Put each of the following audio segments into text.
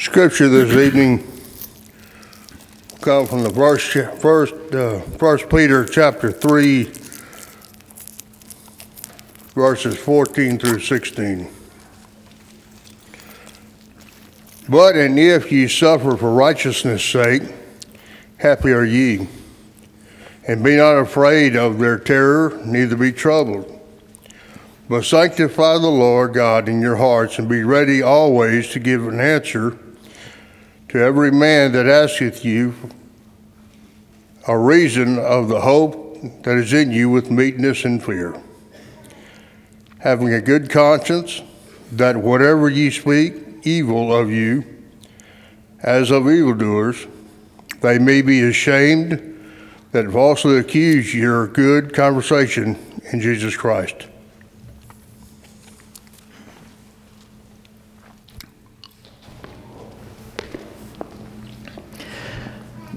Scripture this evening come from the first, first, uh, First Peter chapter three, verses fourteen through sixteen. But and if ye suffer for righteousness' sake, happy are ye. And be not afraid of their terror, neither be troubled. But sanctify the Lord God in your hearts, and be ready always to give an answer to every man that asketh you a reason of the hope that is in you with meekness and fear. Having a good conscience, that whatever ye speak evil of you, as of evildoers, they may be ashamed that falsely accuse your good conversation in Jesus Christ.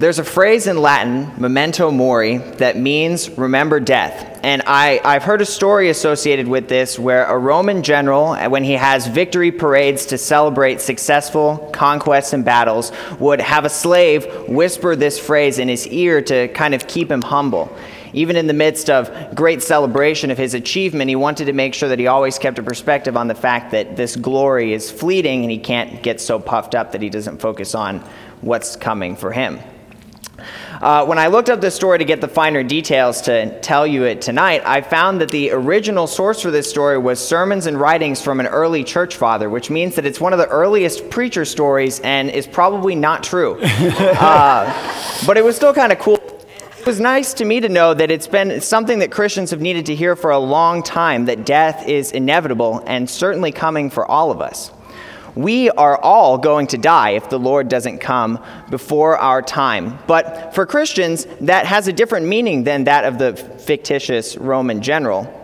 There's a phrase in Latin, memento mori, that means remember death. And I, I've heard a story associated with this where a Roman general, uh, when he has victory parades to celebrate successful conquests and battles, would have a slave whisper this phrase in his ear to kind of keep him humble. Even in the midst of great celebration of his achievement, he wanted to make sure that he always kept a perspective on the fact that this glory is fleeting and he can't get so puffed up that he doesn't focus on what's coming for him. Uh, when I looked up this story to get the finer details to tell you it tonight, I found that the original source for this story was sermons and writings from an early church father, which means that it's one of the earliest preacher stories and is probably not true. uh, but it was still kind of cool. It was nice to me to know that it's been something that Christians have needed to hear for a long time that death is inevitable and certainly coming for all of us. We are all going to die if the Lord doesn't come before our time. But for Christians, that has a different meaning than that of the fictitious Roman general.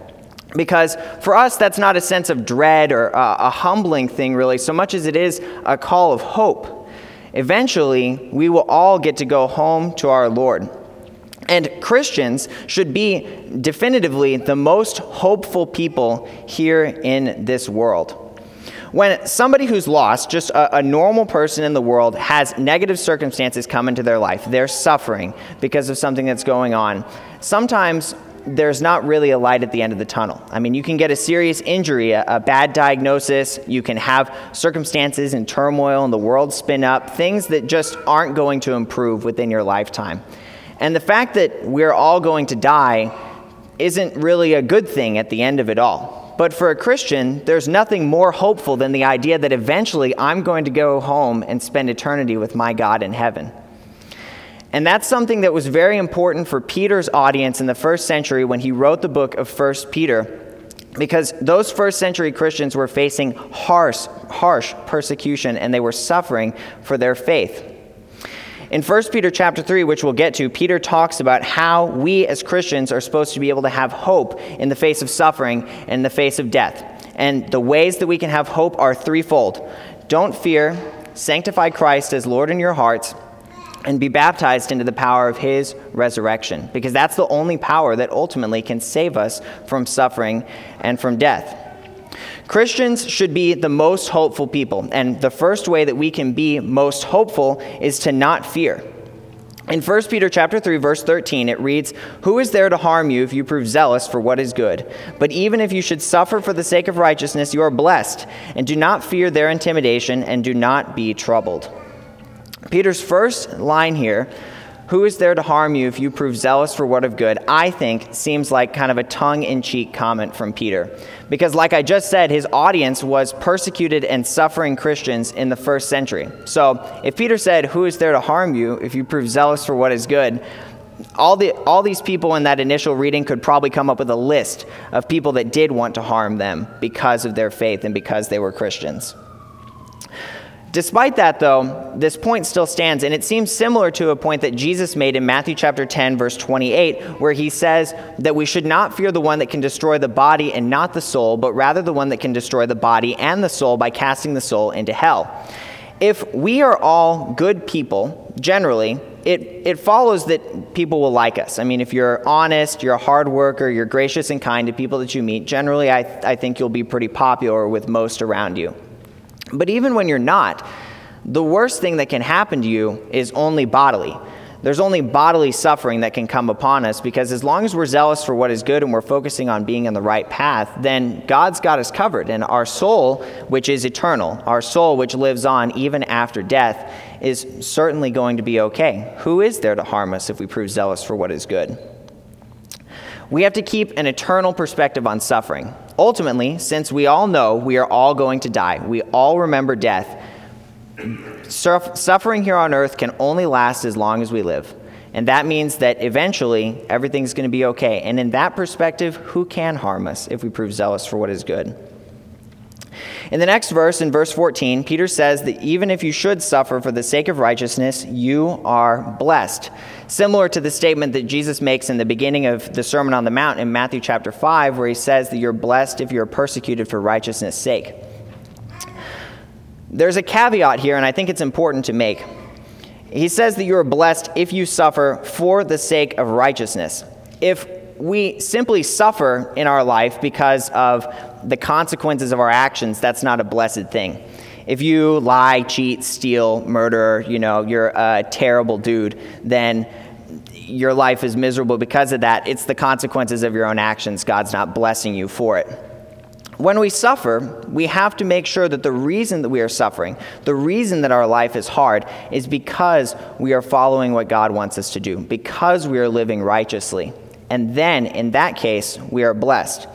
Because for us, that's not a sense of dread or uh, a humbling thing, really, so much as it is a call of hope. Eventually, we will all get to go home to our Lord. And Christians should be definitively the most hopeful people here in this world. When somebody who's lost, just a, a, normal person in the world, has negative circumstances come into their life, they're suffering because of something that's going on, sometimes there's not really a light at the end of the tunnel. I mean, you can get a serious injury, a, a bad diagnosis, you can have circumstances and turmoil and the world spin up, things that just aren't going to improve within your lifetime. And the fact that we're all going to die isn't really a good thing at the end of it all. But for a Christian, there's nothing more hopeful than the idea that eventually I'm going to go home and spend eternity with my God in heaven. And that's something that was very important for Peter's audience in the first century when he wrote the book of 1 Peter because those first century Christians were facing harsh, harsh persecution and they were suffering for their faith. In 1 Peter chapter 3, which we'll get to, Peter talks about how we as Christians are supposed to be able to have hope in the face of suffering and in the face of death. And the ways that we can have hope are threefold. Don't fear, sanctify Christ as Lord in your hearts, and be baptized into the power of his resurrection, because that's the only power that ultimately can save us from suffering and from death. Christians should be the most hopeful people, and the first way that we can be most hopeful is to not fear. In 1 Peter chapter 3 verse 13 it reads, "Who is there to harm you if you prove zealous for what is good? But even if you should suffer for the sake of righteousness, you are blessed, and do not fear their intimidation and do not be troubled." Peter's first line here who is there to harm you if you prove zealous for what of good? I think seems like kind of a tongue in cheek comment from Peter. Because, like I just said, his audience was persecuted and suffering Christians in the first century. So, if Peter said, Who is there to harm you if you prove zealous for what is good? All, the, all these people in that initial reading could probably come up with a list of people that did want to harm them because of their faith and because they were Christians. Despite that, though, this point still stands, and it seems similar to a point that Jesus made in Matthew chapter 10, verse 28, where he says that we should not fear the one that can destroy the body and not the soul, but rather the one that can destroy the body and the soul by casting the soul into hell. If we are all good people, generally, it, it follows that people will like us. I mean, if you're honest, you're a hard worker, you're gracious and kind to people that you meet, generally, I, I think you'll be pretty popular with most around you. But even when you're not, The worst thing that can happen to you is only bodily. There's only bodily suffering that can come upon us because as long as we're zealous for what is good and we're focusing on being on the right path, then God's got us covered. And our soul, which is eternal, our soul, which lives on even after death, is certainly going to be okay. Who is there to harm us if we prove zealous for what is good? We have to keep an eternal perspective on suffering. Ultimately, since we all know we are all going to die, we all remember death, suffering here on earth can only last as long as we live. And that means that eventually everything's going to be okay. And in that perspective, who can harm us if we prove zealous for what is good? In the next verse, in verse 14, Peter says that even if you should suffer for the sake of righteousness, you are blessed. Similar to the statement that Jesus makes in the beginning of the Sermon on the Mount in Matthew chapter 5, where he says that you're blessed if you're persecuted for righteousness' sake. There's a caveat here, and I think it's important to make. He says that you are blessed if you suffer for the sake of righteousness. If we simply suffer in our life because of the consequences of our actions, that's not a blessed thing. If you lie, cheat, steal, murder, you know, you're a terrible dude, then your life is miserable because of that. It's the consequences of your own actions. God's not blessing you for it. When we suffer, we have to make sure that the reason that we are suffering, the reason that our life is hard, is because we are following what God wants us to do, because we are living righteously. And then, in that case, we are blessed.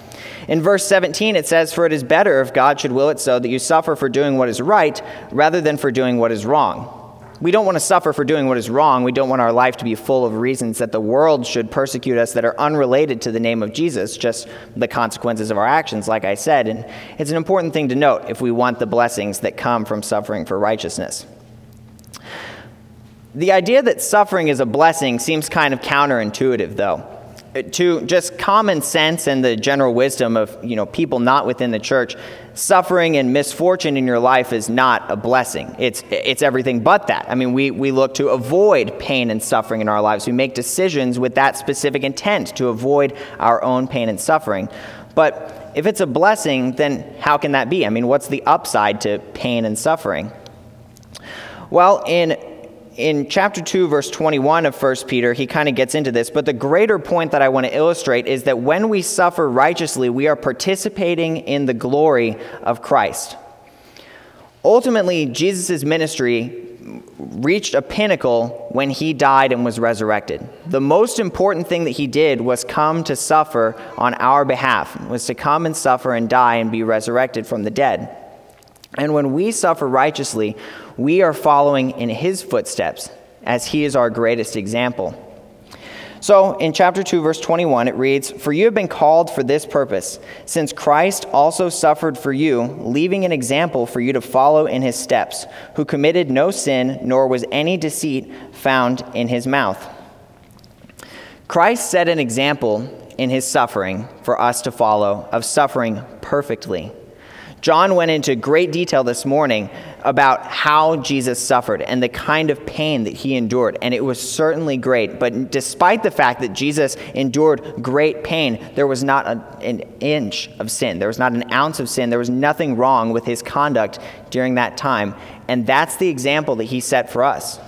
In verse 17, it says, For it is better if God should will it so that you suffer for doing what is right rather than for doing what is wrong. We don't want to suffer for doing what is wrong. We don't want our life to be full of reasons that the world should persecute us that are unrelated to the name of Jesus, just the consequences of our actions, like I said. And it's an important thing to note if we want the blessings that come from suffering for righteousness. The idea that suffering is a blessing seems kind of counterintuitive, though to just common sense and the general wisdom of you know people not within the church suffering and misfortune in your life is not a blessing. It's it's everything but that. I mean we we look to avoid pain and suffering in our lives. We make decisions with that specific intent to avoid our own pain and suffering. But if it's a blessing then how can that be? I mean what's the upside to pain and suffering? Well in in chapter 2 verse 21 of 1 peter he kind of gets into this but the greater point that i want to illustrate is that when we suffer righteously we are participating in the glory of christ. Ultimately jesus' ministry reached a pinnacle when he died and was resurrected. The most important thing that he did was come to suffer on our behalf was to come and suffer and die and be resurrected from the dead. And when we suffer righteously, we are following in his footsteps as he is our greatest example. So, in chapter 2, verse 21, it reads For you have been called for this purpose, since Christ also suffered for you, leaving an example for you to follow in his steps, who committed no sin, nor was any deceit found in his mouth. Christ set an example in his suffering for us to follow, of suffering perfectly. John went into great detail this morning about how Jesus suffered and the kind of pain that he endured, and it was certainly great. But despite the fact that Jesus endured great pain, there was not a, an inch of sin. There was not an ounce of sin. There was nothing wrong with his conduct during that time. And that's the example that he set for us.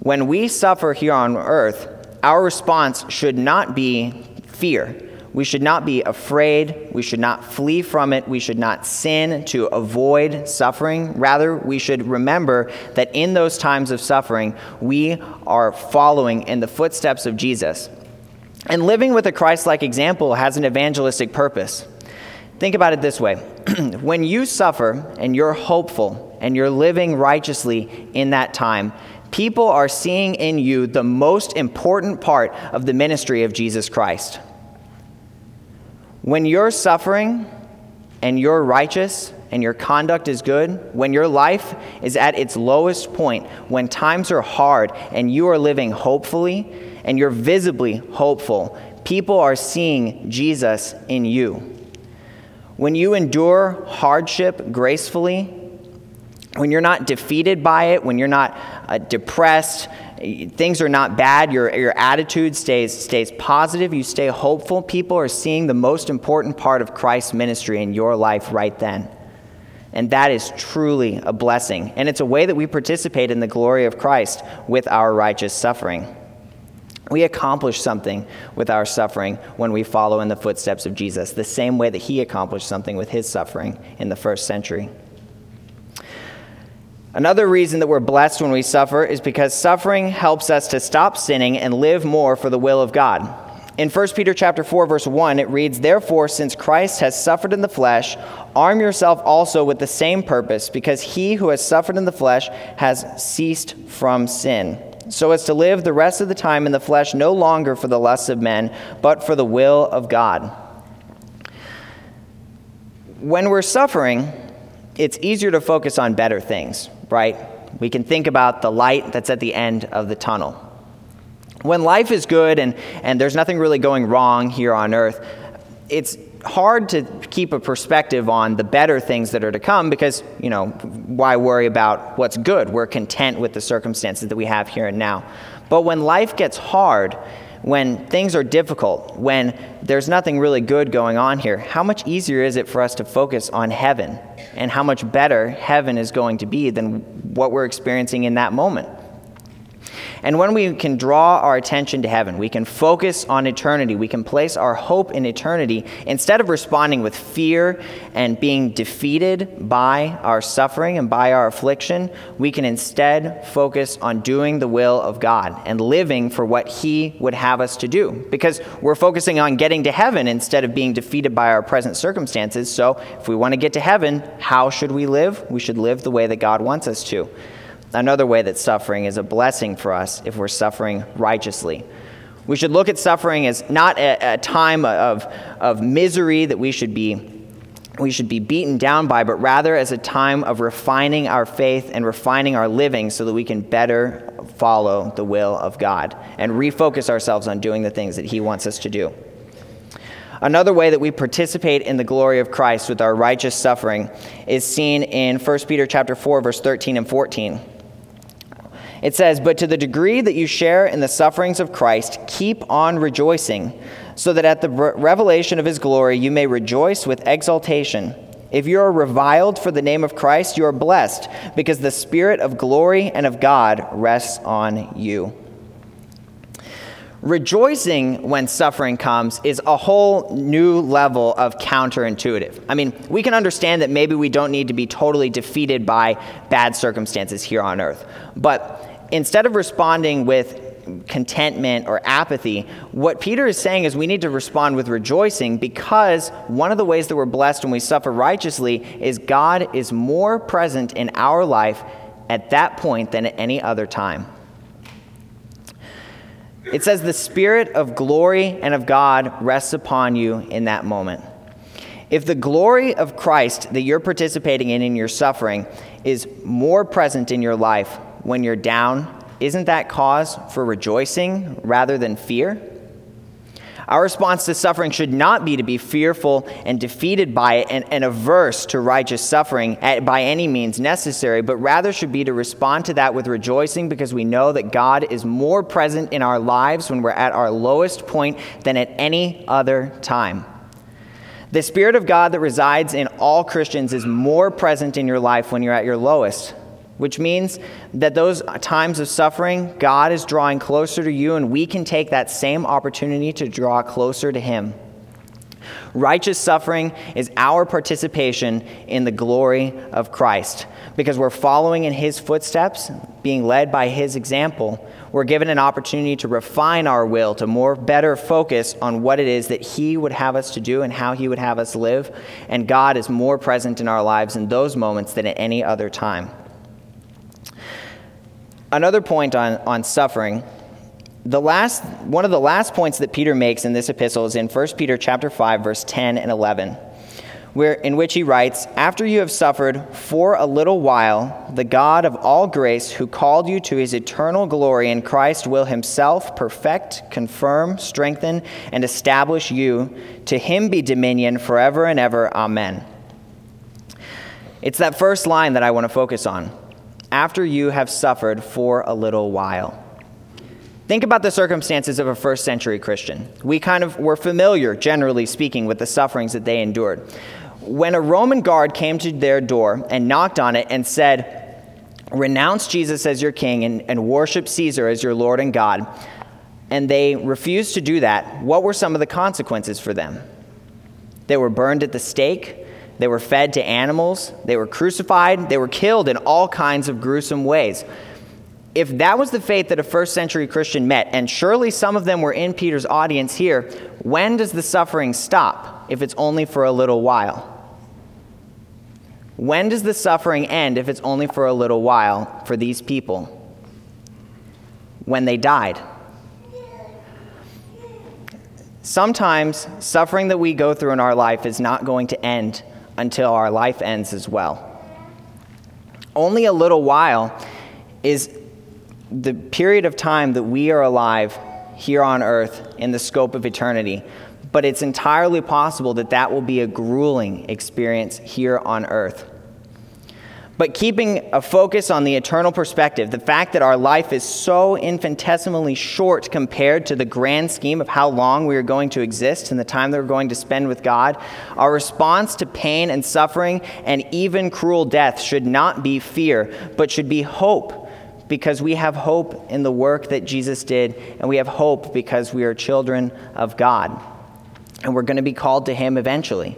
When we suffer here on earth, our response should not be fear we should not be afraid. We should not flee from it. We should not sin to avoid suffering. Rather, we should remember that in those times of suffering, we are following in the footsteps of Jesus. And living with a Christ like example has an evangelistic purpose. Think about it this way when you suffer and you're hopeful and you're living righteously in that time, people are seeing in you the most important part of the ministry of Jesus Christ. When you're suffering and you're righteous and your conduct is good, when your life is at its lowest point, when times are hard and you are living hopefully and you're visibly hopeful, people are seeing Jesus in you. When you endure hardship gracefully, when you're not defeated by it, when you're not uh, depressed, things are not bad, your, your attitude stays, stays positive, you stay hopeful, people are seeing the most important part of Christ's ministry in your life right then. And that is truly a blessing. And it's a way that we participate in the glory of Christ with our righteous suffering. We accomplish something with our suffering when we follow in the footsteps of Jesus, the same way that he accomplished something with his suffering in the first century. Another reason that we're blessed when we suffer is because suffering helps us to stop sinning and live more for the will of God. In 1 Peter chapter 4 verse 1 it reads therefore since Christ has suffered in the flesh arm yourself also with the same purpose because he who has suffered in the flesh has ceased from sin so as to live the rest of the time in the flesh no longer for the lusts of men but for the will of God. When we're suffering it's easier to focus on better things, right? We can think about the light that's at the end of the tunnel when life is good and, and there's nothing really going wrong here on earth, it's hard to keep a perspective on the better things that are to come because, you know, why worry about what's good? We're content with the circumstances that we have here and now. But when life gets hard, when things are difficult, when there's nothing really good going on here, how much easier is it for us to focus on heaven and how much better heaven is going to be than what we're experiencing in that moment? And when we can draw our attention to heaven, we can focus on eternity, we can place our hope in eternity, instead of responding with fear and being defeated by our suffering and by our affliction, we can instead focus on doing the will of God and living for what He would have us to do. Because we're focusing on getting to heaven instead of being defeated by our present circumstances. So if we want to get to heaven, how should we live? We should live the way that God wants us to another way that suffering is a blessing for us if we're suffering righteously. We should look at suffering as not a, a time of, of misery that we should be we should be beaten down by, but rather as a time of refining our faith and refining our living so that we can better follow the will of God and refocus ourselves on doing the things that He wants us to do. Another way that we participate in the glory of Christ with our righteous suffering is seen in 1 Peter chapter 4 verse 13 and 14. It says, But to the degree that you share in the sufferings of Christ, keep on rejoicing, so that at the revelation of his glory you may rejoice with exultation. If you are reviled for the name of Christ, you are blessed, because the Spirit of glory and of God rests on you. Rejoicing when suffering comes is a whole new level of counterintuitive. I mean, we can understand that maybe we don't need to be totally defeated by bad circumstances here on earth. But instead of responding with contentment or apathy, what Peter is saying is we need to respond with rejoicing because one of the ways that we're blessed when we suffer righteously is God is more present in our life at that point than at any other time. It says, The Spirit of glory and of God rests upon you in that moment. If the glory of Christ that you're participating in in your suffering is more present in your life when you're down, isn't that cause for rejoicing rather than fear? Our response to suffering should not be to be fearful and defeated by it and, and, averse to righteous suffering at, by any means necessary, but rather should be to respond to that with rejoicing because we know that God is more present in our lives when we're at our lowest point than at any other time. The Spirit of God that resides in all Christians is more present in your life when you're at your lowest which means that those times of suffering, God is drawing closer to you, and we can take that same opportunity to draw closer to Him. Righteous suffering is our participation in the glory of Christ. Because we're following in His footsteps, being led by His example, we're given an opportunity to refine our will, to more better focus on what it is that He would have us to do and how He would have us live. And God is more present in our lives in those moments than at any other time. Another point on, on suffering. The last, one of the last points that Peter makes in this epistle is in 1 Peter chapter 5, verse 10 and 11, where, in which he writes, After you have suffered for a little while, the God of all grace, who called you to his eternal glory in Christ, will himself perfect, confirm, strengthen, and establish you. To him be dominion forever and ever. Amen. It's that first line that I want to focus on after you have suffered for a little while. Think about the circumstances of a first century Christian. We kind of were familiar, generally speaking, with the sufferings that they endured. When a Roman guard came to their door and knocked on it and said, Renounce Jesus as your king and, and worship Caesar as your Lord and God, and they refused to do that, what were some of the consequences for them? They were burned at the stake. They were fed to animals. They were crucified. They were killed in all kinds of gruesome ways. If that was the fate that a first century Christian met, and surely some of them were in Peter's audience here, when does the suffering stop if it's only for a little while? When does the suffering end if it's only for a little while for these people? When they died. Sometimes suffering that we go through in our life is not going to end until our life ends as well. Only a little while is the period of time that we are alive here on earth in the scope of eternity. But it's entirely possible that that will be a grueling experience here on earth. But keeping a focus on the eternal perspective, the fact that our life is so infinitesimally short compared to the grand scheme of how long we are going to exist and the time that we're going to spend with God, our response to pain and suffering and even cruel death should not be fear, but should be hope. Because we have hope in the work that Jesus did, and we have hope because we are children of God. And we're going to be called to Him eventually.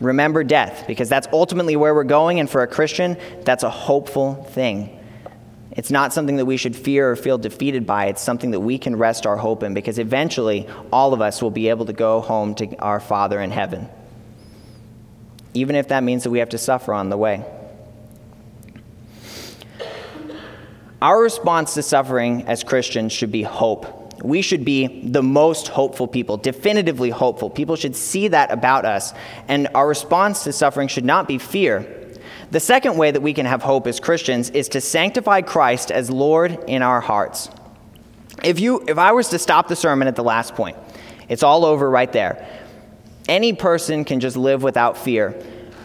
Remember death, because that's ultimately where we're going, and for a Christian, that's a hopeful thing. It's not something that we should fear or feel defeated by. It's something that we can rest our hope in, because eventually all of us will be able to go home to our Father in heaven, even if that means that we have to suffer on the way. Our response to suffering as Christians should be hope we should be the most hopeful people, definitively hopeful. People should see that about us. And our response to suffering should not be fear. The second way that we can have hope as Christians is to sanctify Christ as Lord in our hearts. If, you, if I was to stop the sermon at the last point, it's all over right there. Any person can just live without fear.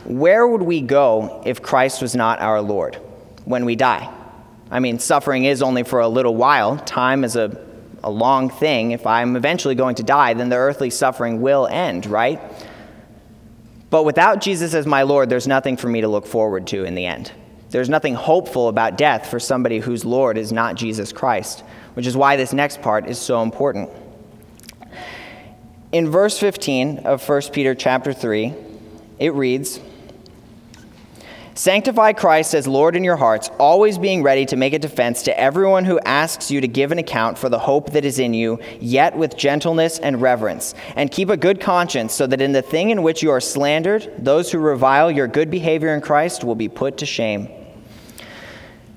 Where would we go if Christ was not our Lord when we die? I mean, suffering is only for a little while. Time is a a long thing. If I'm eventually going to die, then the earthly suffering will end, right? But without Jesus as my Lord, there's nothing for me to look forward to in the end. There's nothing hopeful about death for somebody whose Lord is not Jesus Christ, which is why this next part is so important. In verse 15 of 1 Peter chapter 3, it reads, Sanctify Christ as Lord in your hearts, always being ready to make a defense to everyone who asks you to give an account for the hope that is in you, yet with gentleness and reverence. And keep a good conscience, so that in the thing in which you are slandered, those who revile your good behavior in Christ will be put to shame.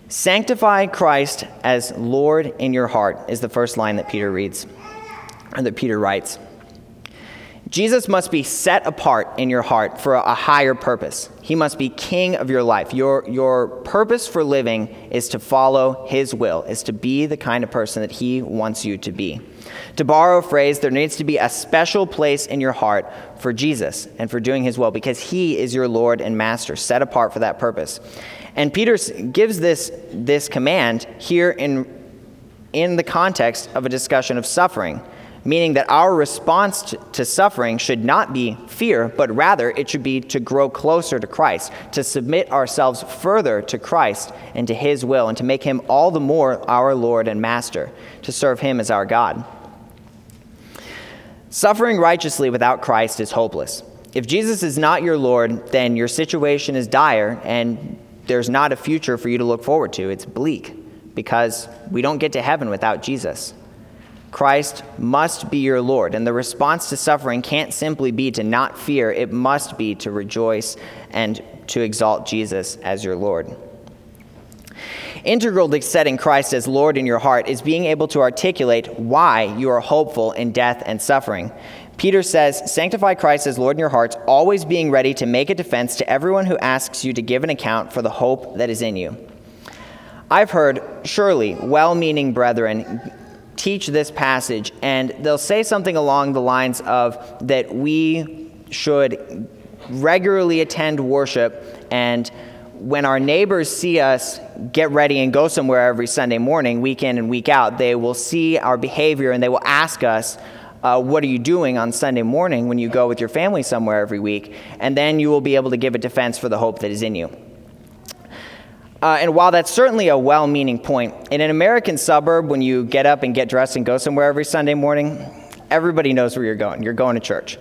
Sanctify Christ as Lord in your heart is the first line that Peter reads, or that Peter writes. Jesus must be set apart in your heart for a higher purpose. He must be king of your life. Your, your purpose for living is to follow his will, is to be the kind of person that he wants you to be. To borrow a phrase, there needs to be a special place in your heart for Jesus and for doing his will because he is your Lord and Master, set apart for that purpose. And Peter gives this, this command here in, in the context of a discussion of suffering meaning that our response to, suffering should not be fear, but rather it should be to grow closer to Christ, to submit ourselves further to Christ and to His will, and to make Him all the more our Lord and Master, to serve Him as our God. Suffering righteously without Christ is hopeless. If Jesus is not your Lord, then your situation is dire and there's not a future for you to look forward to. It's bleak because we don't get to heaven without Jesus. Christ must be your Lord. And the response to suffering can't simply be to not fear, it must be to rejoice and to exalt Jesus as your Lord. Integral to setting Christ as Lord in your heart is being able to articulate why you are hopeful in death and suffering. Peter says, Sanctify Christ as Lord in your hearts, always being ready to make a defense to everyone who asks you to give an account for the hope that is in you. I've heard, surely, well meaning brethren teach this passage, and they'll say something along the lines of that we should regularly attend worship and when our neighbors see us get ready and go somewhere every Sunday morning, week in and week out, they will see our behavior and they will ask us, uh, what are you doing on Sunday morning when you go with your family somewhere every week? And then you will be able to give a defense for the hope that is in you. Uh, and while that's certainly a well meaning point, in an American suburb, when you get up and get dressed and go somewhere every Sunday morning, everybody knows where you're going. You're going to church.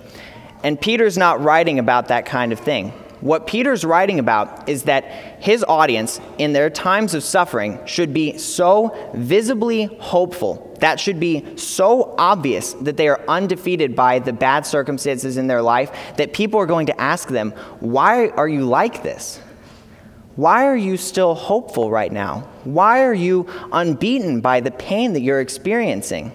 And Peter's not writing about that kind of thing. What Peter's writing about is that his audience, in their times of suffering, should be so visibly hopeful. That should be so obvious that they are undefeated by the bad circumstances in their life that people are going to ask them, Why are you like this? Why are you still hopeful right now? Why are you unbeaten by the pain that you're experiencing?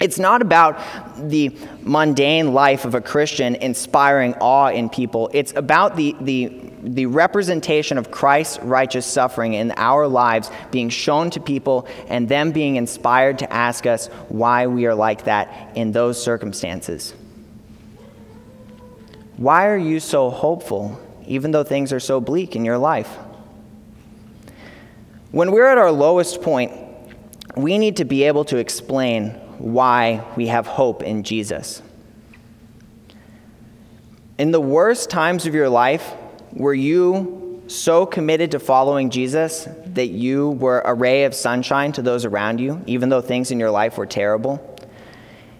It's not about the mundane life of a Christian inspiring awe in people. It's about the, the, the representation of Christ's righteous suffering in our lives being shown to people and them being inspired to ask us why we are like that in those circumstances. Why are you so hopeful, even though things are so bleak in your life? When we're at our lowest point, we need to be able to explain why we have hope in Jesus. In the worst times of your life, were you so committed to following Jesus that you were a ray of sunshine to those around you, even though things in your life were terrible?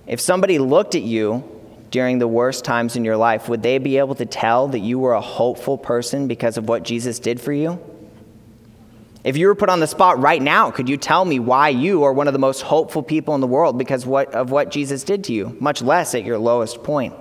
If somebody looked at you during the worst times in your life, would they be able to tell that you were a hopeful person because of what Jesus did for you? If you were put on the spot right now, could you tell me why you are one of the most hopeful people in the world because of what Jesus did to you, much less at your lowest point?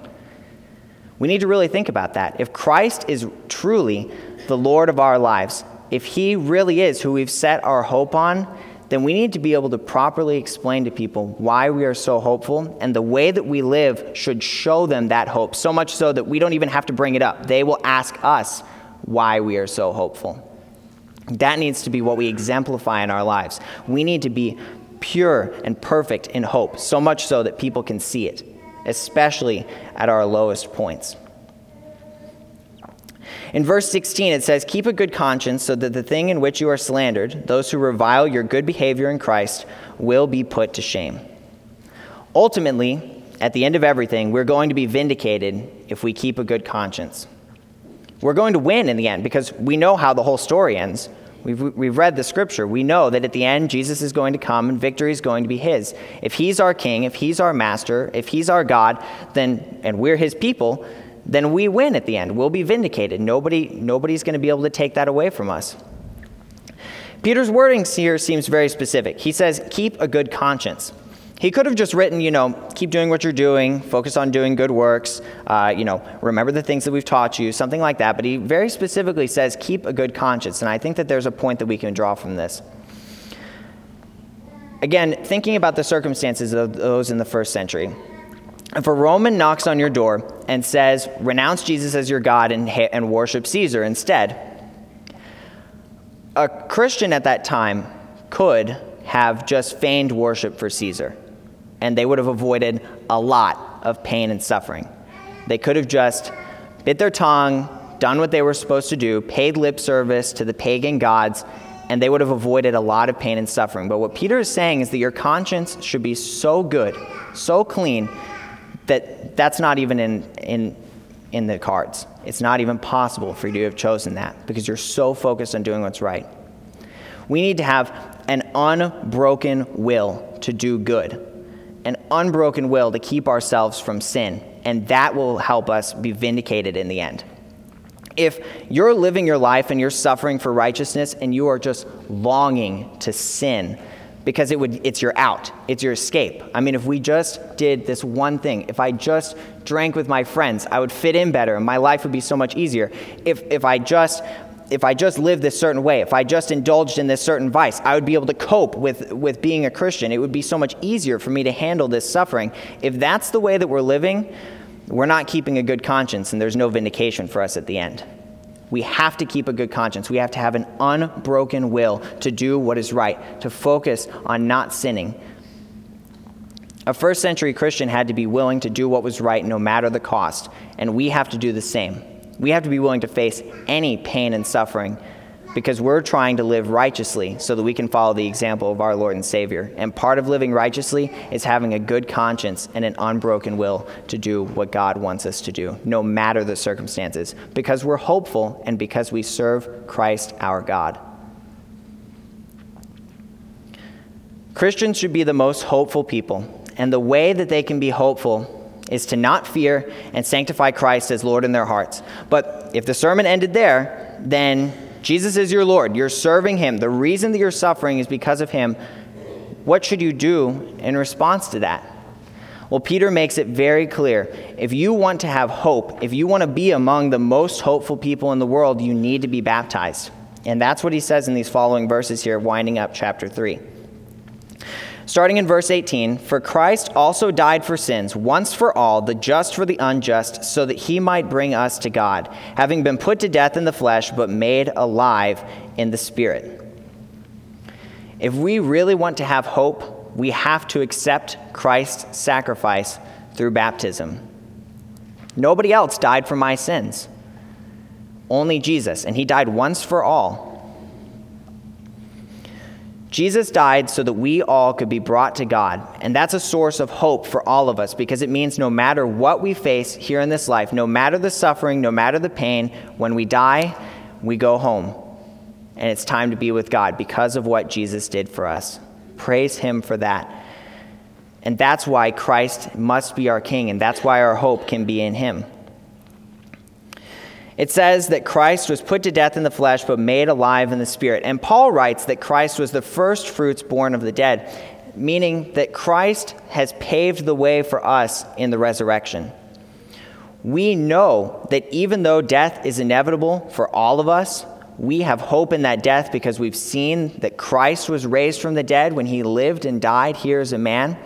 We need to really think about that. If Christ is truly the Lord of our lives, if He really is who we've set our hope on, then we need to be able to properly explain to people why we are so hopeful, and the way that we live should show them that hope, so much so that we don't even have to bring it up. They will ask us why we are so hopeful. That needs to be what we exemplify in our lives. We need to be pure and perfect in hope, so much so that people can see it, especially at our lowest points. In verse 16, it says, Keep a good conscience so that the thing in which you are slandered, those who revile your good behavior in Christ, will be put to shame. Ultimately, at the end of everything, we're going to be vindicated if we keep a good conscience. We're going to win in the end because we know how the whole story ends. We've, we've read the scripture. We know that at the end, Jesus is going to come and victory is going to be his. If he's our king, if he's our master, if he's our God, then, and we're his people, then we win at the end. We'll be vindicated. Nobody, nobody's going to be able to take that away from us. Peter's wording here seems very specific. He says, keep a good conscience. He could have just written, you know, keep doing what you're doing, focus on doing good works, uh, you know, remember the things that we've taught you, something like that. But he very specifically says, keep a good conscience. And I think that there's a point that we can draw from this. Again, thinking about the circumstances of those in the first century. If a Roman knocks on your door and says, renounce Jesus as your God and, and worship Caesar instead, a Christian at that time could have just feigned worship for Caesar and they would have avoided a lot of pain and suffering. They could have just bit their tongue, done what they were supposed to do, paid lip service to the pagan gods, and they would have avoided a lot of pain and suffering. But what Peter is saying is that your conscience should be so good, so clean, that that's not even in, in, in the cards. It's not even possible for you to have chosen that because you're so focused on doing what's right. We need to have an unbroken will to do good an unbroken will to keep ourselves from sin, and that will help us be vindicated in the end. If you're living your life and you're suffering for righteousness and you are just longing to sin because it would it's your out, it's your escape. I mean, if we just did this one thing, if I just drank with my friends, I would fit in better and my life would be so much easier. If if I just if I just lived this certain way, if I just indulged in this certain vice, I would be able to cope with, with being a Christian. It would be so much easier for me to handle this suffering. If that's the way that we're living, we're not keeping a good conscience, and there's no vindication for us at the end. We have to keep a good conscience. We have to have an unbroken will to do what is right, to focus on not sinning. A first century Christian had to be willing to do what was right no matter the cost, and we have to do the same. We have to be willing to face any pain and suffering because we're trying to live righteously so that we can follow the example of our Lord and Savior. And part of living righteously is having a good conscience and an unbroken will to do what God wants us to do, no matter the circumstances, because we're hopeful and because we serve Christ our God. Christians should be the most hopeful people, and the way that they can be hopeful is to not fear and sanctify Christ as Lord in their hearts. But if the sermon ended there, then Jesus is your Lord. You're serving Him. The reason that you're suffering is because of Him. What should you do in response to that? Well, Peter makes it very clear. If you want to have hope, if you want to be among the most hopeful people in the world, you need to be baptized. And that's what he says in these following verses here, winding up chapter 3. Starting in verse 18 For Christ also died for sins, once for all, the just for the unjust, so that he might bring us to God, having been put to death in the flesh, but made alive in the Spirit. If we really want to have hope, we have to accept Christ's sacrifice through baptism. Nobody else died for my sins, only Jesus, and he died once for all. Jesus died so that we all could be brought to God. And that's a source of hope for all of us because it means no matter what we face here in this life, no matter the suffering, no matter the pain, when we die, we go home. And it's time to be with God because of what Jesus did for us. Praise Him for that. And that's why Christ must be our King, and that's why our hope can be in Him. It says that Christ was put to death in the flesh, but made alive in the spirit. And Paul writes that Christ was the first fruits born of the dead, meaning that Christ has paved the way for us in the resurrection. We know that even though death is inevitable for all of us, we have hope in that death because we've seen that Christ was raised from the dead when he lived and died here as a man.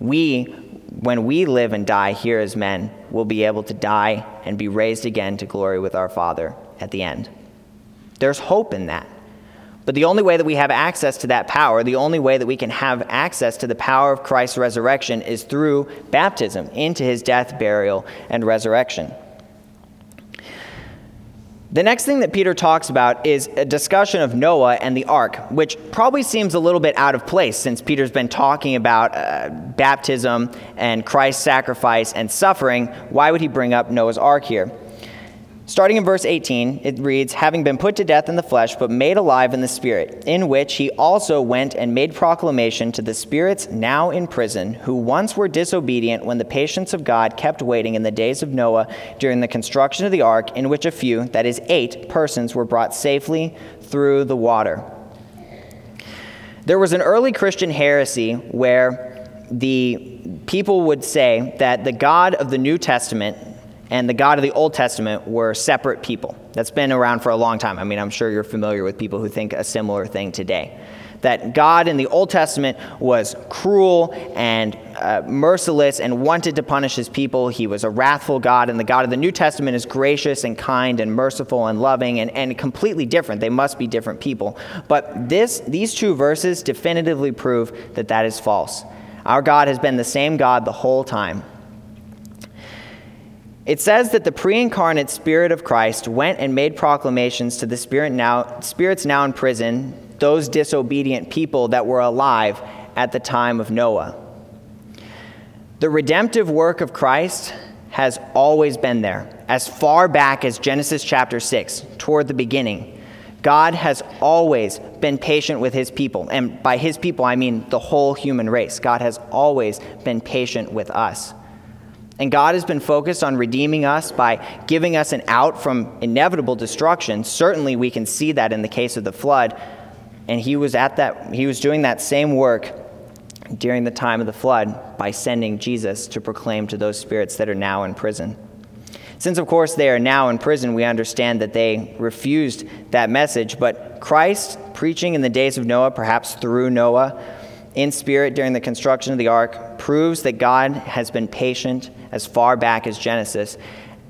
We when we live and die here as men, we'll be able to die and be raised again to glory with our Father at the end. There's hope in that. But the only way that we have access to that power, the only way that we can have access to the power of Christ's resurrection is through baptism into his death, burial, and resurrection. The next thing that Peter talks about is a discussion of Noah and the ark, which probably seems a little bit out of place since Peter's been talking about uh, baptism and Christ's sacrifice and suffering. Why would he bring up Noah's ark here? Starting in verse 18, it reads, Having been put to death in the flesh, but made alive in the spirit, in which he also went and made proclamation to the spirits now in prison, who once were disobedient when the patience of God kept waiting in the days of Noah during the construction of the ark, in which a few, that is, eight persons, were brought safely through the water. There was an early Christian heresy where the people would say that the God of the New Testament and the God of the Old Testament were separate people. That's been around for a long time. I mean, I'm sure you're familiar with people who think a similar thing today. That God in the Old Testament was cruel and uh, merciless and wanted to punish his people. He was a wrathful God, and the God of the New Testament is gracious and kind and merciful and loving and, and completely different. They must be different people. But this, these two verses definitively prove that that is false. Our God has been the same God the whole time. It says that the pre incarnate Spirit of Christ went and made proclamations to the spirit now, spirits now in prison, those disobedient people that were alive at the time of Noah. The redemptive work of Christ has always been there, as far back as Genesis chapter 6, toward the beginning. God has always been patient with his people. And by his people, I mean the whole human race. God has always been patient with us. And God has been focused on redeeming us by giving us an out from inevitable destruction. Certainly, we can see that in the case of the flood. And he was at that, he was doing that same work during the time of the flood by sending Jesus to proclaim to those spirits that are now in prison. Since, of course, they are now in prison, we understand that they refused that message. But Christ, preaching in the days of Noah, perhaps through Noah, in spirit during the construction of the ark, proves that God has been patient as far back as Genesis.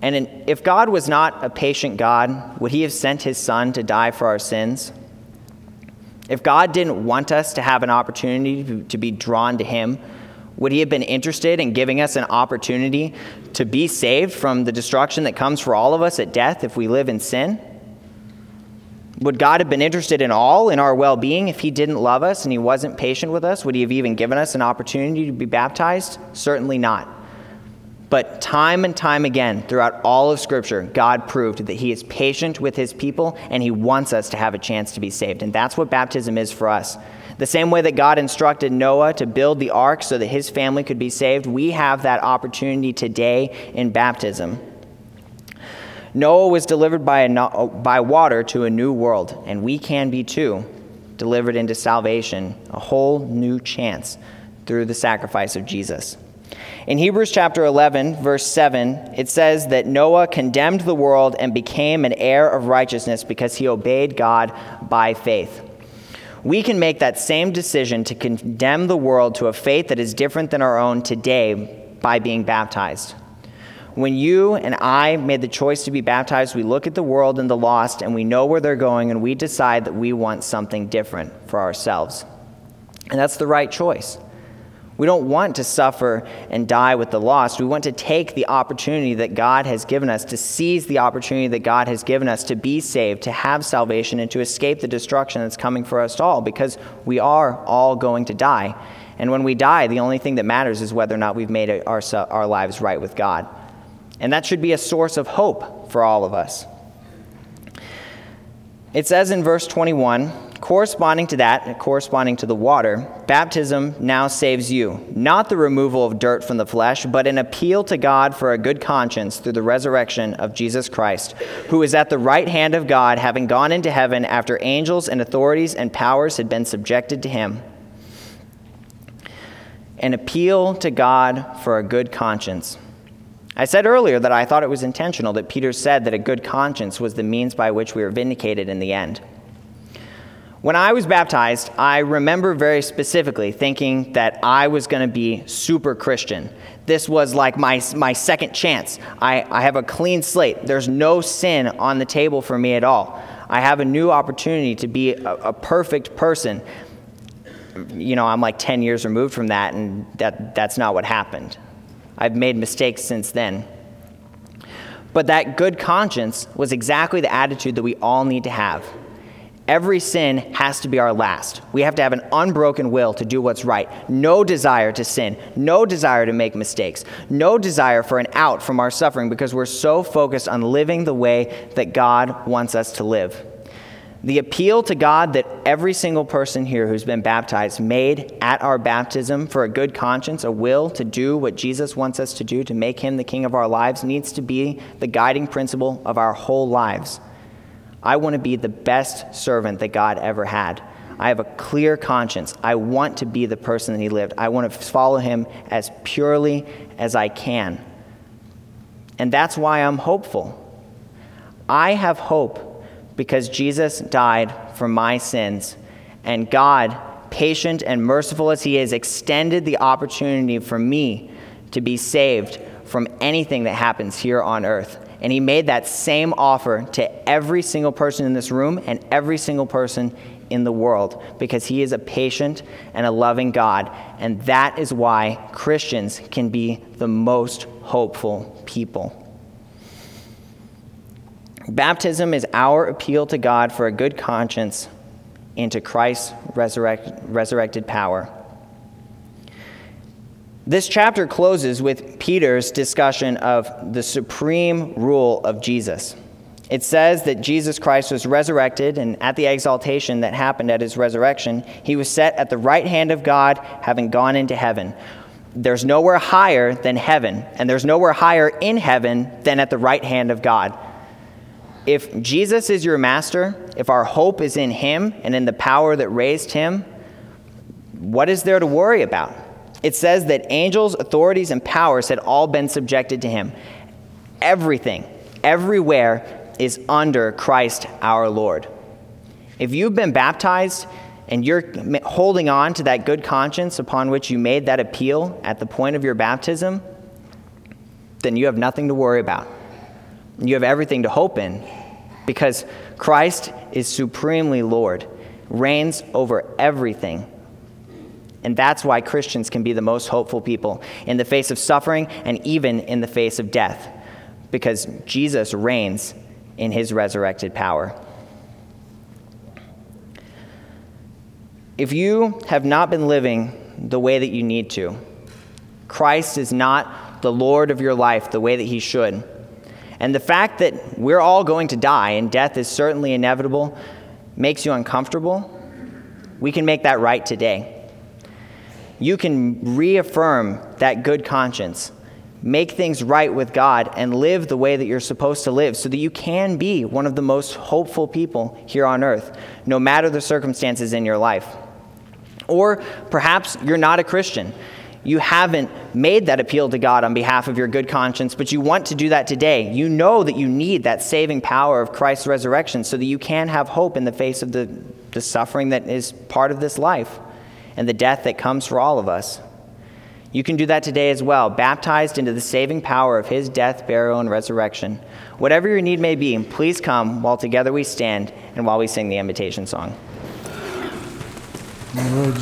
And in, if God was not a patient God, would he have sent his son to die for our sins? If God didn't want us to have an opportunity to, to be drawn to him, would he have been interested in giving us an opportunity to be saved from the destruction that comes for all of us at death if we live in sin? Would God have been interested in all in our well being if He didn't love us and He wasn't patient with us? Would He have even given us an opportunity to be baptized? Certainly not. But time and time again, throughout all of Scripture, God proved that He is patient with His people and He wants us to have a chance to be saved. And that's what baptism is for us. The same way that God instructed Noah to build the ark so that his family could be saved, we have that opportunity today in baptism. Noah was delivered by, a, by water to a new world, and we can be too, delivered into salvation, a whole new chance through the sacrifice of Jesus. In Hebrews chapter 11, verse 7, it says that Noah condemned the world and became an heir of righteousness because he obeyed God by faith. We can make that same decision to condemn the world to a faith that is different than our own today by being baptized. When you and I made the choice to be baptized, we look at the world and the lost and we know where they're going and we decide that we want something different for ourselves. And that's the right choice. We don't want to suffer and die with the lost. We want to take the opportunity that God has given us, to seize the opportunity that God has given us to be saved, to have salvation, and to escape the destruction that's coming for us all, because we are all going to die. And when we die, the only thing that matters is whether or not we've made our, our lives right with God. And that should be a source of hope for all of us. It says in verse 21 corresponding to that, corresponding to the water, baptism now saves you, not the removal of dirt from the flesh, but an appeal to God for a good conscience through the resurrection of Jesus Christ, who is at the right hand of God, having gone into heaven after angels and authorities and powers had been subjected to him. An appeal to God for a good conscience. I said earlier that I thought it was intentional that Peter said that a good conscience was the means by which we were vindicated in the end. When I was baptized, I remember very specifically thinking that I was going to be super Christian. This was like my, my second chance. I, I have a clean slate. There's no sin on the table for me at all. I have a new opportunity to be a, a perfect person. You know, I'm like 10 years removed from that, and that, that's not what happened. I've made mistakes since then. But that good conscience was exactly the attitude that we all need to have. Every sin has to be our last. We have to have an unbroken will to do what's right. No desire to sin. No desire to make mistakes. No desire for an out from our suffering because we're so focused on living the way that God wants us to live. The appeal to God that every single person here who's been baptized made at our baptism for a good conscience, a will to do what Jesus wants us to do, to make him the king of our lives, needs to be the guiding principle of our whole lives. I want to be the best servant that God ever had. I have a clear conscience. I want to be the person that he lived. I want to follow him as purely as I can. And that's why I'm hopeful. I have hope because Jesus died for my sins. And God, patient and merciful as He is, extended the opportunity for me to be saved from anything that happens here on earth. And He made that same offer to every single person in this room and every single person in the world because He is a patient and a loving God. And that is why Christians can be the most hopeful people. Baptism is our appeal to God for a good conscience into Christ's resurrect, resurrected power. This chapter closes with Peter's discussion of the supreme rule of Jesus. It says that Jesus Christ was resurrected, and at the exaltation that happened at his resurrection, he was set at the right hand of God, having gone into heaven. There's nowhere higher than heaven, and there's nowhere higher in heaven than at the right hand of God if Jesus is your master, if our hope is in him and in the power that raised him, what is there to worry about? It says that angels, authorities, and powers had all been subjected to him. Everything, everywhere is under Christ our Lord. If you've been baptized and you're holding on to that good conscience upon which you made that appeal at the point of your baptism, then you have nothing to worry about. You have everything to hope in because Christ is supremely Lord, reigns over everything. And that's why Christians can be the most hopeful people in the face of suffering and even in the face of death, because Jesus reigns in his resurrected power. If you have not been living the way that you need to, Christ is not the Lord of your life the way that he should. And the fact that we're all going to die and death is certainly inevitable makes you uncomfortable, we can make that right today. You can reaffirm that good conscience, make things right with God, and live the way that you're supposed to live so that you can be one of the most hopeful people here on earth, no matter the circumstances in your life. Or perhaps you're not a Christian. You haven't made that appeal to God on behalf of your good conscience, but you want to do that today. You know that you need that saving power of Christ's resurrection so that you can have hope in the face of the, the suffering that is part of this life and the death that comes for all of us. You can do that today as well, baptized into the saving power of his death, burial, and resurrection. Whatever your need may be, please come while together we stand and while we sing the invitation song.